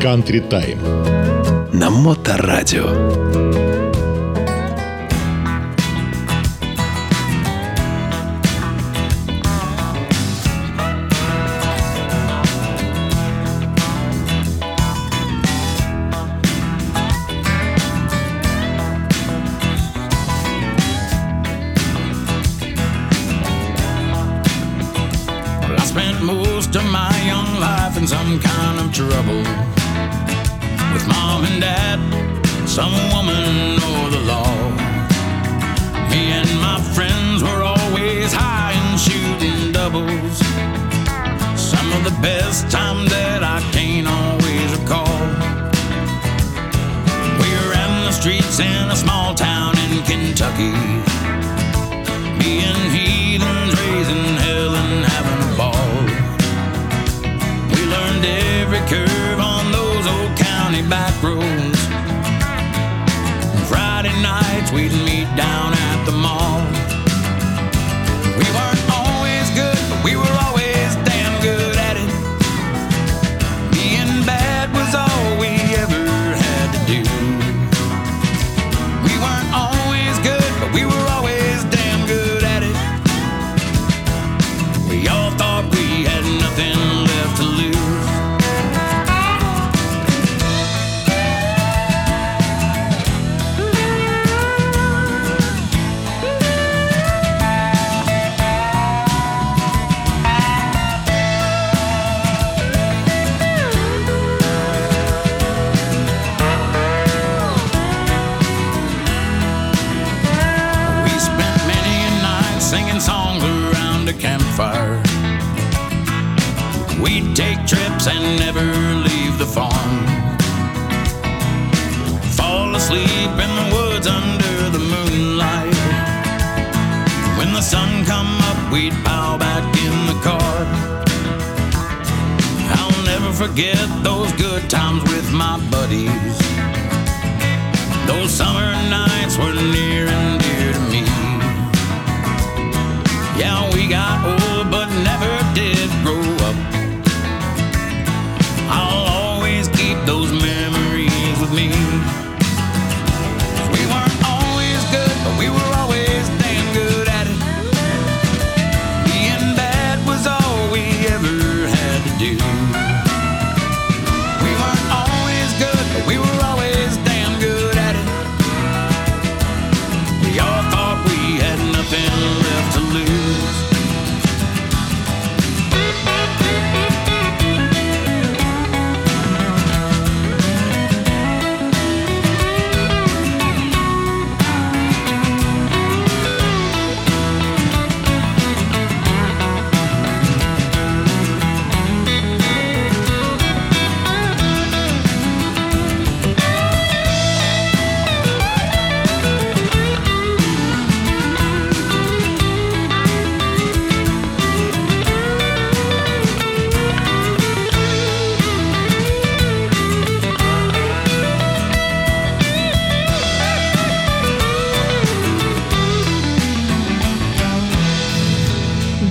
Country Time на Моторадио. someone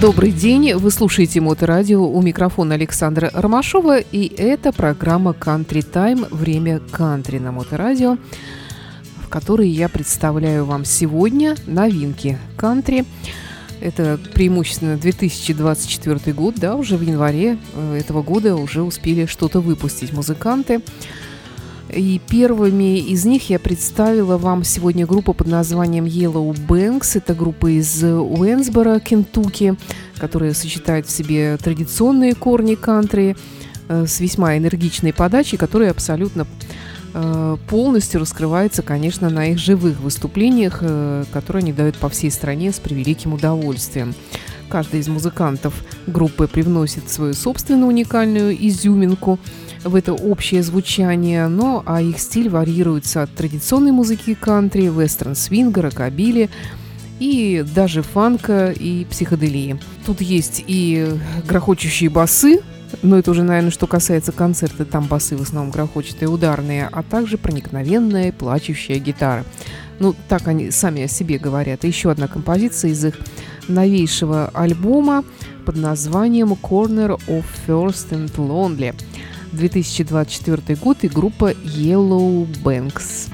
Добрый день, вы слушаете Моторадио, у микрофона Александра Ромашова, и это программа Country Time, время кантри на Моторадио, в которой я представляю вам сегодня новинки кантри. Это преимущественно 2024 год, да, уже в январе э, этого года уже успели что-то выпустить музыканты. И первыми из них я представила вам сегодня группу под названием Yellow Banks. Это группа из Уэнсбора, Кентукки, которая сочетает в себе традиционные корни кантри э, с весьма энергичной подачей, которая абсолютно э, полностью раскрывается, конечно, на их живых выступлениях, э, которые они дают по всей стране с превеликим удовольствием. Каждый из музыкантов группы привносит свою собственную уникальную изюминку – в это общее звучание, но а их стиль варьируется от традиционной музыки кантри, вестерн-свинга, рокобили и даже фанка и психоделии. Тут есть и грохочущие басы, но это уже, наверное, что касается концерта, там басы в основном грохочут и ударные, а также проникновенная плачущая гитара. Ну, так они сами о себе говорят. Еще одна композиция из их новейшего альбома под названием «Corner of First and Lonely». 2024 год и группа Yellow Banks.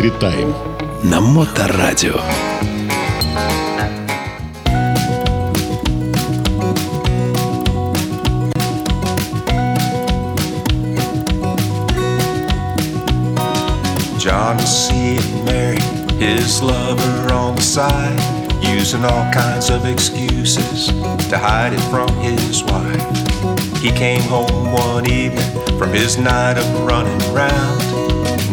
Time. Тайм. На Моторадио. John C. and Mary, his lover on the side, using all kinds of excuses to hide it from his wife. He came home one evening from his night of running round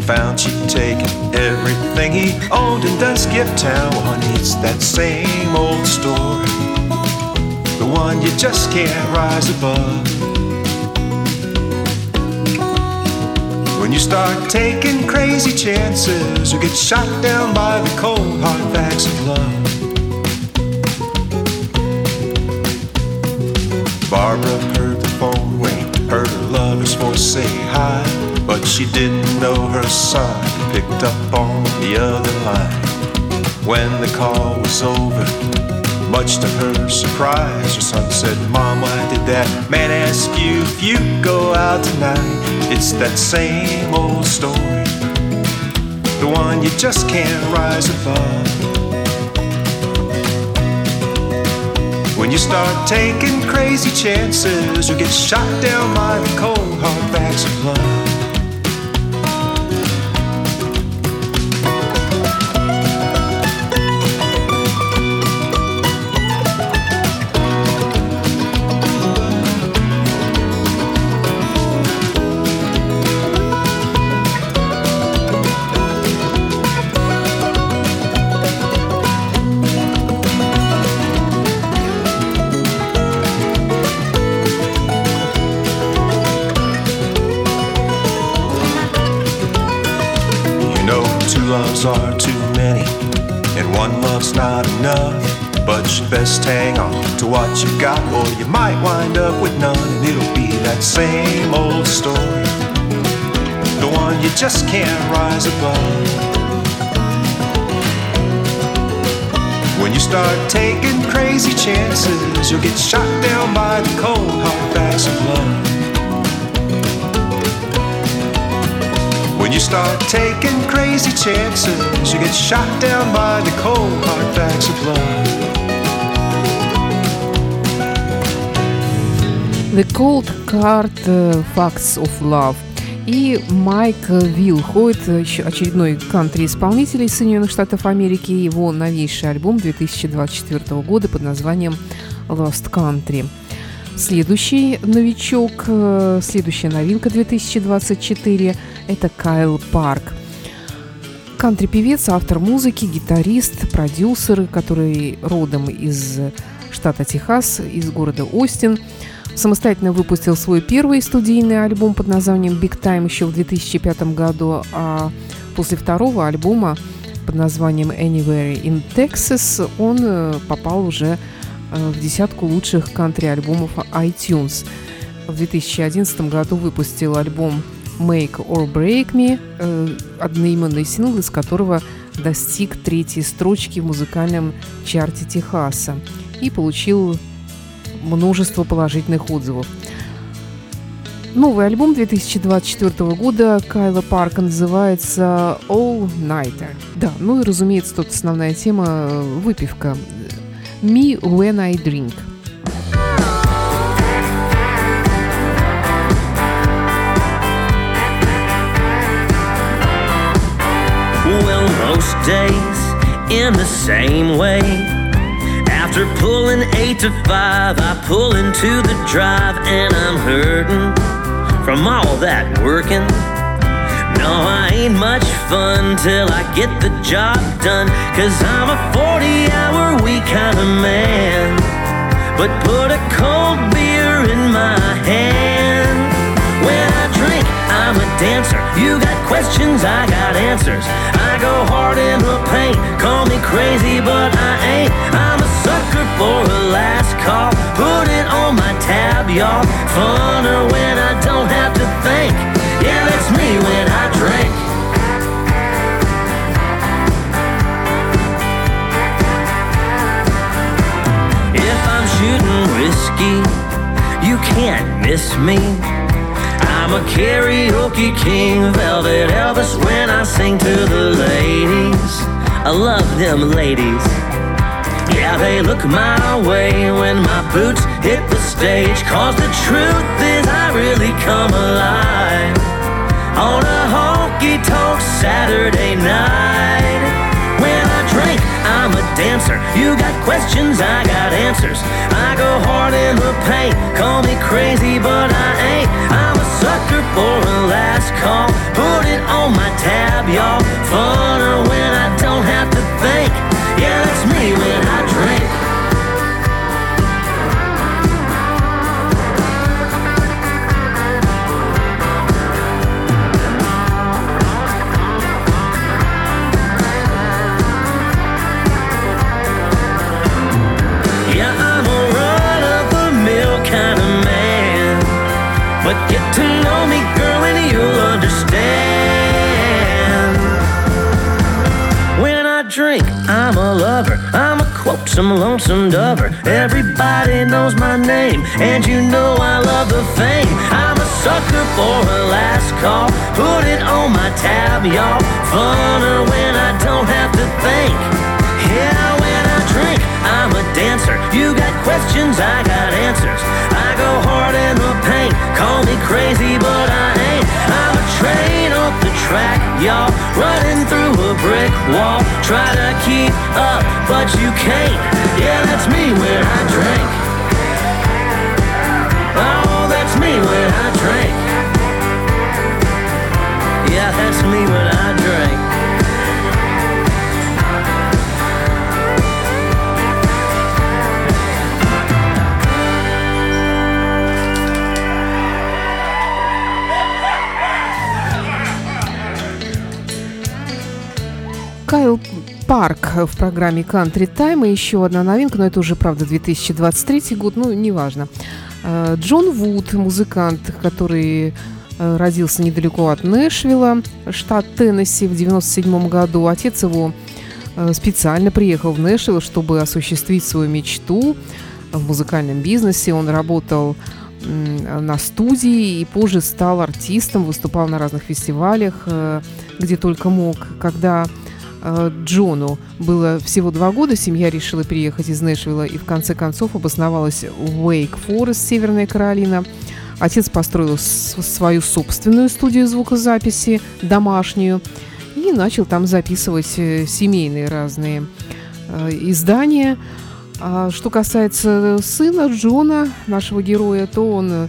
found she'd taken everything he owned in Duskip Town. It's that same old story, the one you just can't rise above. When you start taking crazy chances, you get shot down by the cold hard facts of love. Barbara heard the phone ring, heard her lovers voice say hi. But she didn't know her son picked up on the other line. When the call was over, much to her surprise, her son said, Mom, why did that man ask you if you go out tonight? It's that same old story, the one you just can't rise above. When you start taking crazy chances, you get shot down by the cold hard facts of love. You got, or you might wind up with none, and it'll be that same old story. The one you just can't rise above. When you start taking crazy chances, you'll get shot down by the cold hard facts of love. When you start taking crazy chances, you get shot down by the cold hard facts of love. The Cold Card э, Facts of Love. И Майк Вилл Хойт, еще очередной кантри-исполнитель из Соединенных Штатов Америки, его новейший альбом 2024 года под названием Lost Country. Следующий новичок, э, следующая новинка 2024 – это Кайл Парк. Кантри-певец, автор музыки, гитарист, продюсер, который родом из штата Техас, из города Остин – самостоятельно выпустил свой первый студийный альбом под названием Big Time еще в 2005 году, а после второго альбома под названием Anywhere in Texas он э, попал уже э, в десятку лучших кантри-альбомов iTunes. В 2011 году выпустил альбом Make or Break Me, э, одноименный сингл, из которого достиг третьей строчки в музыкальном чарте Техаса и получил множество положительных отзывов. Новый альбом 2024 года Кайла Парка называется All Nighter. Да, ну и, разумеется, тут основная тема – выпивка. Me When I Drink. Well, most days in the same way. After pulling eight to five, I pull into the drive and I'm hurting from all that working. No, I ain't much fun till I get the job done, cause I'm a 40 hour week kind of man. But put a cold beer in my hand. When I drink, I'm a dancer. You got questions, I got answers. I go hard in the paint. Call me crazy, but I ain't. I'm for a last call. Put it on my tab, y'all. Funner when I don't have to think. Yeah, that's me when I drink. If I'm shooting whiskey, you can't miss me. I'm a karaoke king, velvet Elvis when I sing to the ladies. I love them ladies. Yeah, they look my way when my boots hit the stage. Cause the truth is, I really come alive on a honky tonk Saturday night. When I drink, I'm a dancer. You got questions, I got answers. I go hard in the paint. Call me crazy, but I ain't. I'm a sucker for a last call. Put it on my tab, y'all. Funner when I don't have to think. Yeah, that's me when I drink. Yeah, I'm a run of the mill kind of man. But get to know me, I'm a quote, some lonesome dover. Everybody knows my name, and you know I love the fame. I'm a sucker for a last call. Put it on my tab, y'all. Funner when I don't have to think. Yeah, when I drink, I'm a dancer. You got questions, I got answers. В программе Country Time. И еще одна новинка, но это уже, правда, 2023 год, ну, неважно. Э, Джон Вуд, музыкант, который э, родился недалеко от Нэшвилла, штат Теннесси в 97 году. Отец его э, специально приехал в Нэшвилл, чтобы осуществить свою мечту в музыкальном бизнесе. Он работал на студии и позже стал артистом, выступал на разных фестивалях, где только мог. Когда Э, Джону было всего два года, семья решила переехать из Нэшвилла и в конце концов обосновалась в Уэйк-Форест, Северная Каролина. Отец построил свою собственную студию звукозаписи, домашнюю, и начал там записывать э, семейные разные э, издания. А что касается сына Джона, нашего героя, то он Э,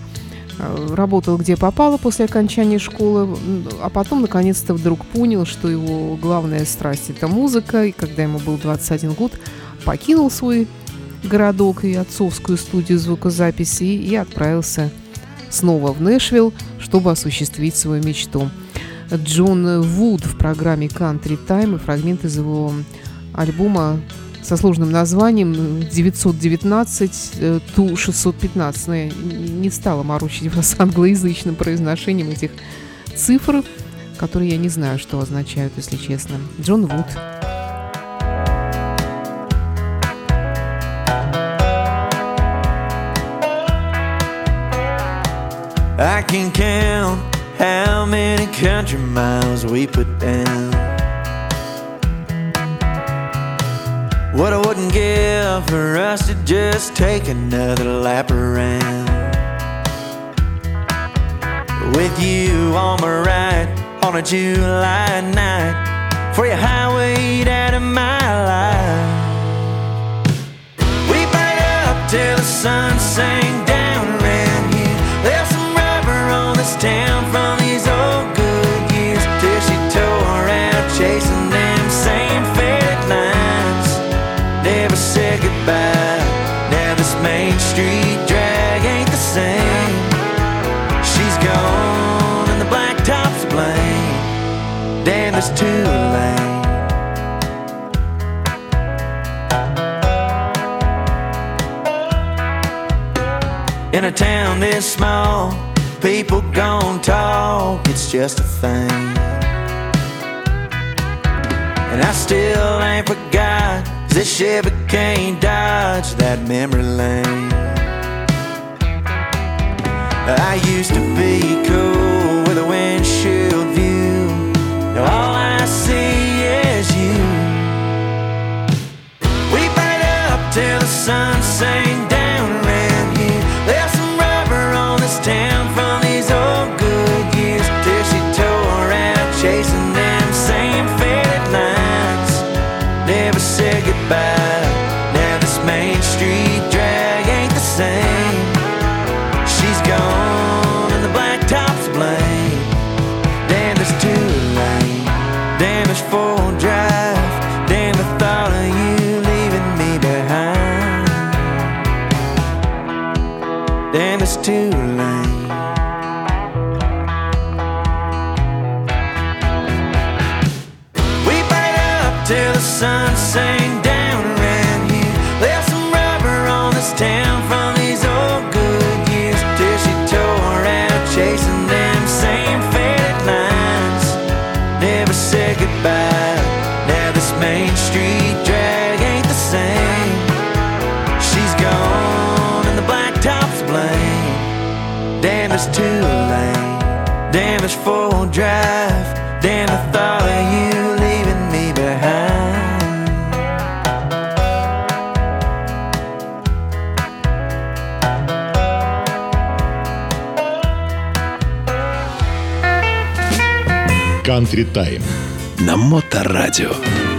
работал где попало после окончания школы, а потом наконец-то вдруг понял, что его главная страсть – это музыка, и когда ему был 21 год, покинул свой городок и отцовскую студию звукозаписи и отправился снова в Нэшвилл, чтобы осуществить свою мечту. Джон Вуд в программе Country Time и фрагмент из его альбома со сложным названием 919 э, ту 615. Но я не стала морочить вас англоязычным произношением этих цифр, которые я не знаю, что означают, если честно. Джон Вуд. I can count how many country miles we put down. What I wouldn't give for us to just take another lap around. With you on my right on a July night, for your highway out of my life. We burned up till the sun sank down around here. Left some rubber on this town It's too late. In a town this small, people gon' talk, it's just a thing. And I still ain't forgot this Chevy can't dodge that memory lane. I used to be cool with a windshield sun sank down Country Time. На Моторадио.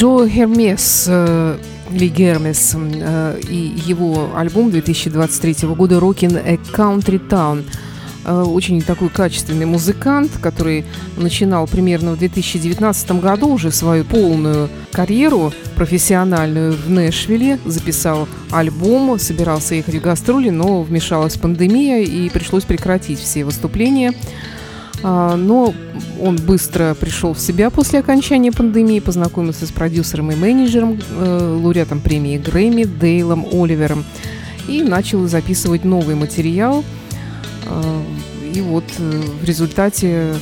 Джо Хермес э, или Гермес э, и его альбом 2023 года «Rockin' a Country Town». Э, Очень такой качественный музыкант, который начинал примерно в 2019 году уже свою полную карьеру профессиональную в Нэшвилле, записал альбом, собирался ехать в гастроли, но вмешалась пандемия и пришлось прекратить все выступления. А, Но он быстро пришел в себя после окончания пандемии, познакомился с продюсером и менеджером, э, лауреатом премии Грэмми Дейлом Оливером и начал записывать новый материал. А, И вот э, в результате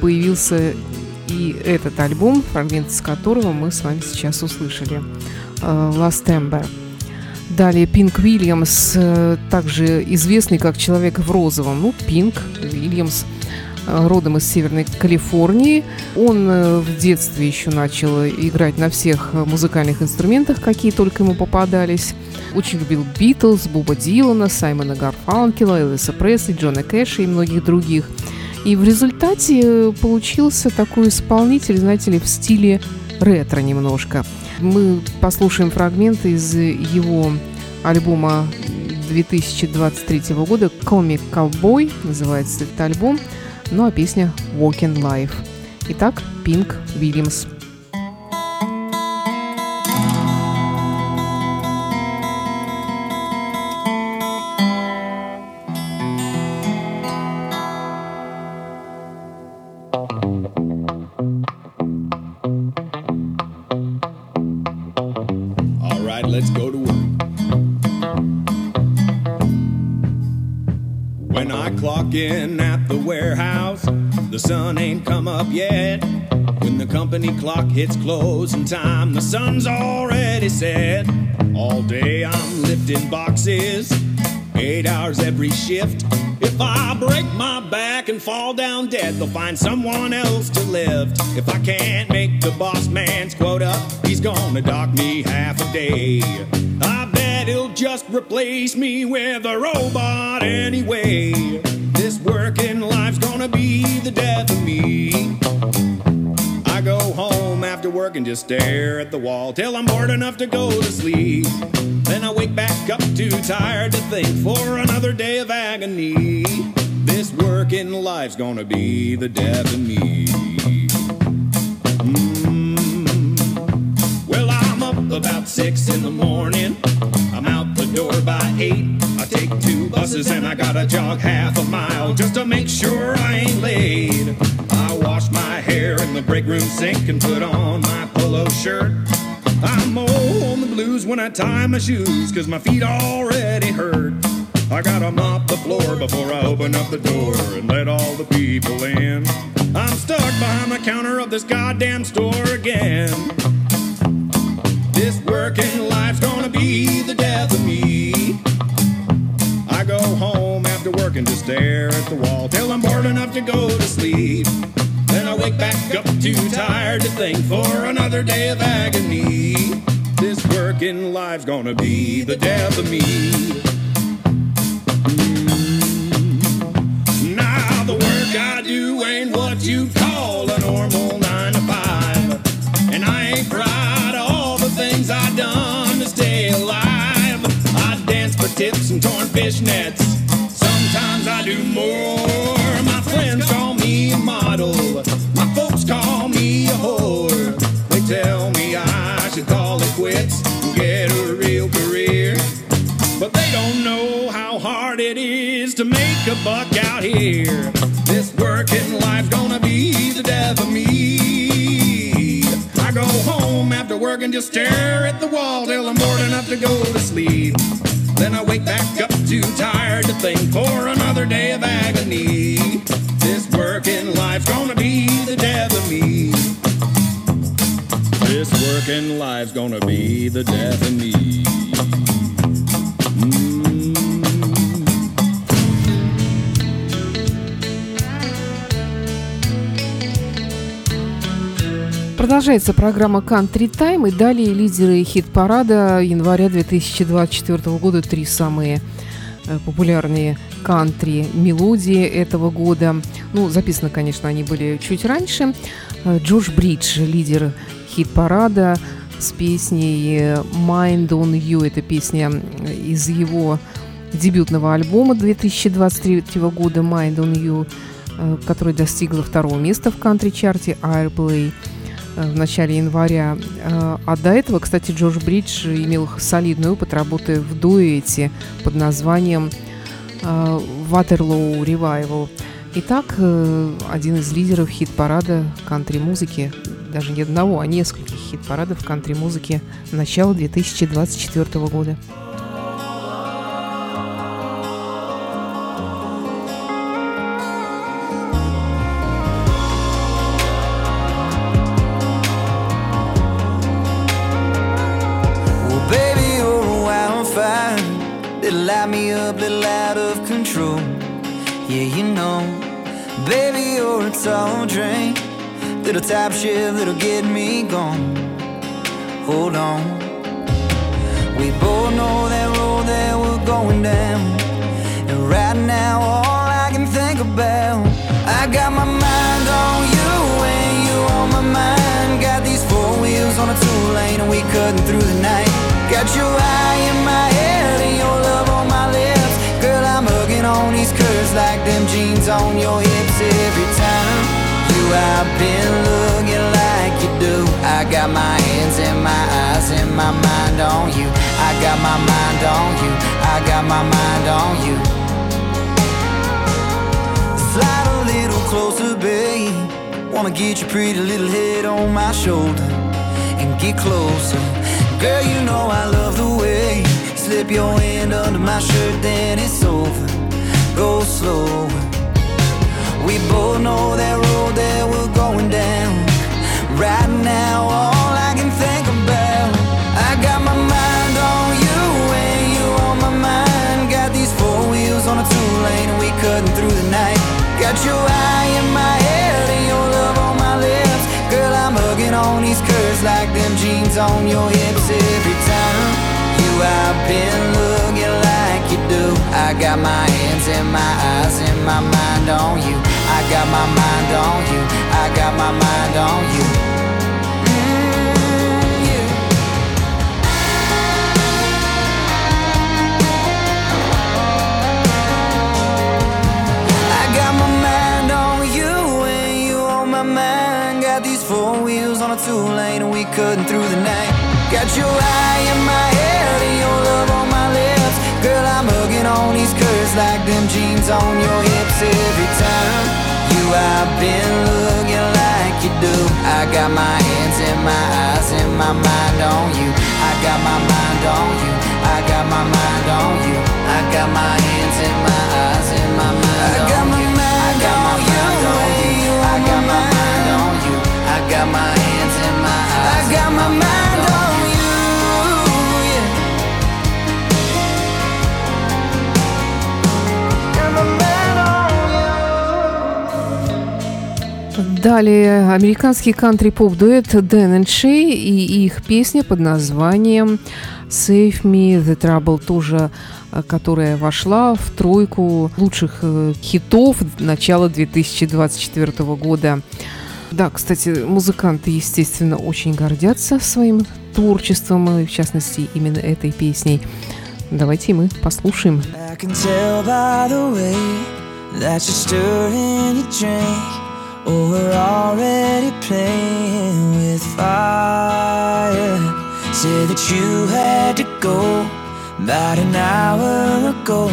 появился и этот альбом, фрагмент с которого мы с вами сейчас услышали. э, Last Ember. Далее Пинк Уильямс, э, также известный как человек в розовом. Ну, Пинк Уильямс родом из Северной Калифорнии. Он э, в детстве еще начал играть на всех э, музыкальных инструментах, какие только ему попадались. Очень любил Битлз, Буба Дилана, Саймона Гарфанкела, Элвиса Пресли, Джона Кэша и многих других. И в результате э, получился такой исполнитель, знаете ли, в стиле ретро немножко. Мы послушаем фрагменты из его альбома 2023 года «Comic Cowboy» называется этот альбом, ну а песня «Walking Life». Итак, Пинк Уильямс. In at the warehouse, the sun ain't come up yet. When the company clock hits closing time, the sun's already set. All day I'm lifting boxes, eight hours every shift. If I break my back and fall down dead, they'll find someone else to lift. If I can't make the boss man's quota, he's gonna dock me half a day. I bet he'll just replace me with a robot anyway. Working life's gonna be the death of me. I go home after work and just stare at the wall till I'm bored enough to go to sleep. Then I wake back back up too tired to think for another day of agony. This working life's gonna be the death of me. Mm. Well, I'm up about six in the morning. I'm out the door by eight. Buses and I gotta jog half a mile just to make sure I ain't late. I wash my hair in the break room sink and put on my polo shirt. I'm on the blues when I tie my shoes, cause my feet already hurt. I gotta mop the floor before I open up the door and let all the people in. I'm stuck behind the counter of this goddamn store again. This working stare at the wall till I'm bored enough to go to sleep. Then I wake back up too tired to think for another day of agony. This working life's gonna be the death of me. Mm. Now the work I do ain't what you call a normal nine to five, and I ain't proud of all the things I done to stay alive. I dance for tips and torn fishnets. Do more. My friends call me a model. My folks call me a whore. They tell me I should call it quits and get a real career. But they don't know how hard it is to make a buck out here. This working life's gonna be the death of me. I go home after work and just stare at the wall till I'm bored enough to go to sleep. Then I wake back up too tired to think for another day of agony. This working life's gonna be the death of me. This working life's gonna be the death of me. Продолжается программа Country Time и далее лидеры хит-парада января 2024 года. Три самые э, популярные кантри мелодии этого года. Ну, записаны, конечно, они были чуть раньше. Э, Джош Бридж, лидер хит-парада с песней Mind on You. Это песня из его дебютного альбома 2023 года Mind on You, э, который достигла второго места в кантри-чарте Airplay э, в начале января. Э, А до этого, кстати, Джордж Бридж имел солидный опыт работы в дуэте под названием э, Waterloo Revival. Итак, э, один из лидеров хит-парада кантри-музыки, даже не одного, а нескольких хит-парадов кантри-музыки начала 2024 года. Yeah, you know. Baby, you're a tall drink. Little top shift, little get me gone. Hold on. We both know that road that we're going down. And right now, all I can think about, I got my mind on you and you on my mind. Got these four wheels on a two lane and we cutting through the night. Got your eye in my on your hips every time. You have been looking like you do. I got my hands and my eyes and my mind on you. I got my mind on you. I got my mind on you. Slide a little closer, babe. Wanna get your pretty little head on my shoulder and get closer. Girl, you know I love the way you slip your hand under my shirt, then it's over. Go slower. We both know that road that we're going down. Right now, all I can think about, I got my mind on you and you on my mind. Got these four wheels on a two lane and we cutting through the night. Got your eye in my head and your love on my lips. Girl, I'm hugging on these curves like them jeans on your hips every time. You have been looking like you do. I got my hands and my eyes and my mind on you. I got my mind on you. I got my mind on you. Mm, you. I got my mind on you and you on my mind. Got these four wheels on a two lane and we cutting through the night. Got your eye in my head and your love on my lips. Girl, I'm hugging on these curves like them jeans on your hips every time. I've been looking like you do. I got my hands and my eyes and my mind on you. I got my mind on you. I got my mind on you. I got my Далее американский кантри-поп-дуэт Дэн и Шей и их песня под названием «Save Me The Trouble», тоже э, которая вошла в тройку лучших э, хитов начала 2024 года. Да, кстати, музыканты, естественно, очень гордятся своим творчеством, и в частности, именно этой песней. Давайте мы послушаем. I can tell by the way that you're. Oh, we're already playing with fire. Said that you had to go about an hour ago.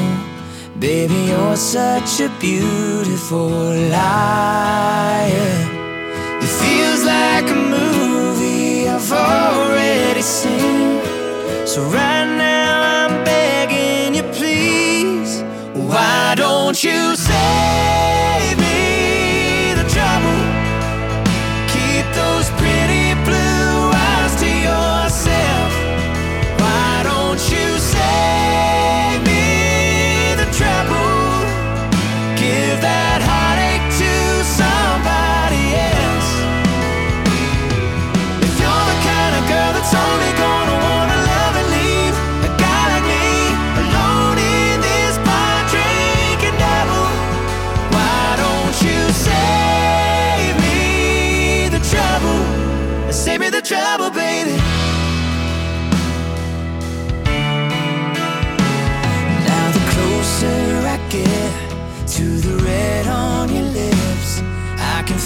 Baby, you're such a beautiful liar. It feels like a movie I've already seen. So, right now, I'm begging you, please, why don't you say?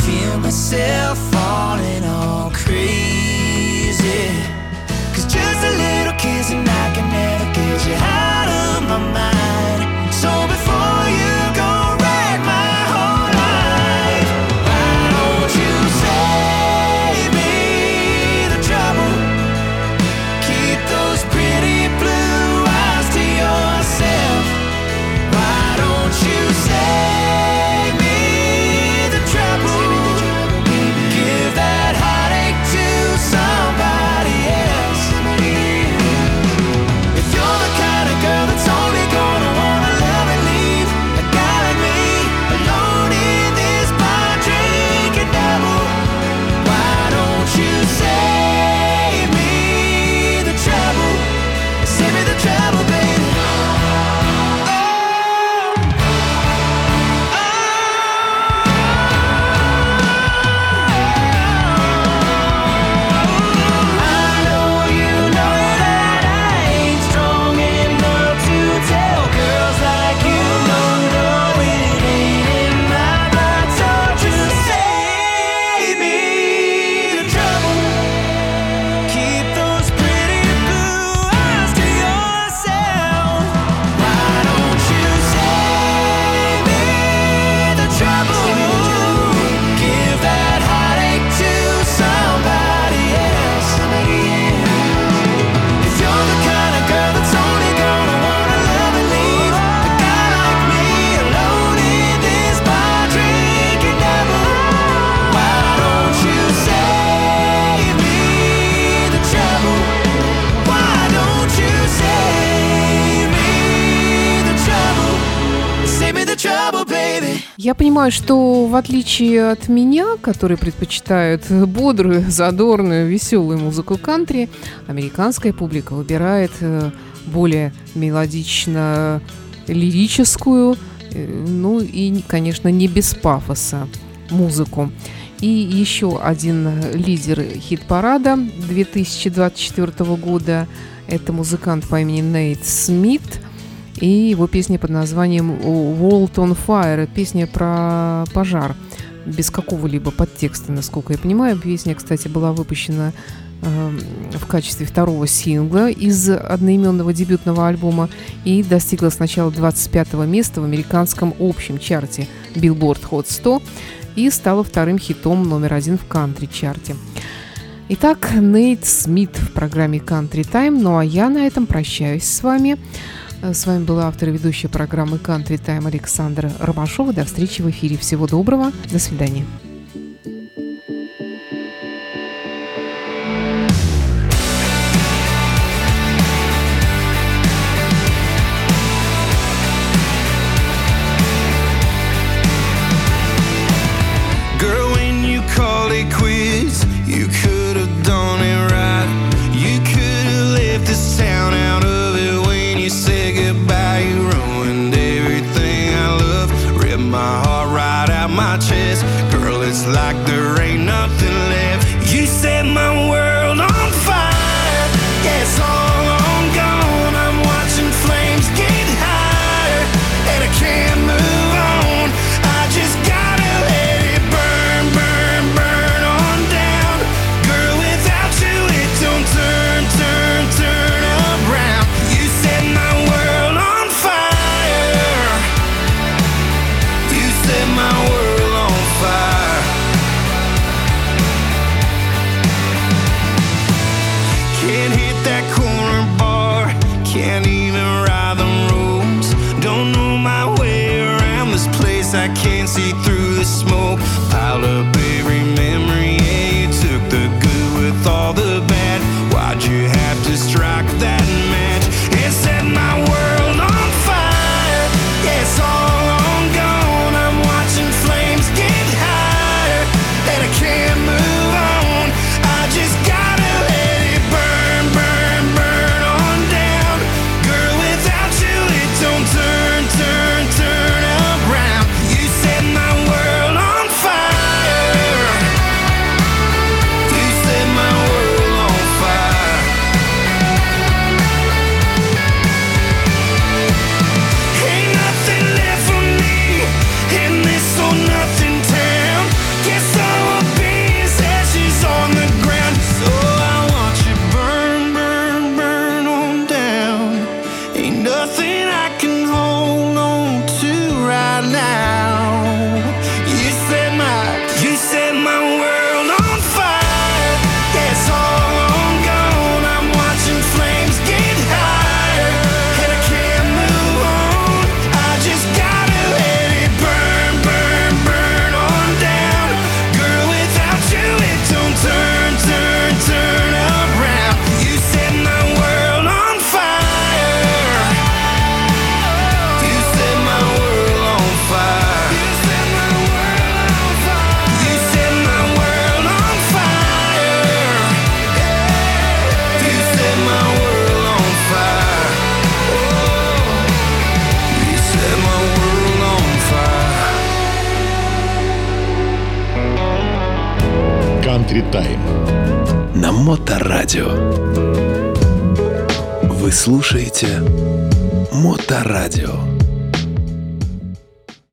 feel myself falling all понимаю, что в отличие от меня, который предпочитает бодрую, задорную, веселую музыку кантри, американская публика выбирает э, более мелодично лирическую, э, ну и, конечно, не без пафоса музыку. И еще один лидер хит-парада 2024 года – это музыкант по имени Нейт Смит – и его песня под названием «World on Fire», песня про пожар, без какого-либо подтекста, насколько я понимаю. Песня, кстати, была выпущена эм, в качестве второго сингла из одноименного дебютного альбома и достигла сначала 25 места в американском общем чарте Billboard Hot 100 и стала вторым хитом номер один в кантри-чарте. Итак, Нейт Смит в программе Country Time, ну а я на этом прощаюсь с вами. Э, с вами была автор и ведущая программы Country Time Александра Ромашова. До встречи в эфире. Всего доброго. До свидания.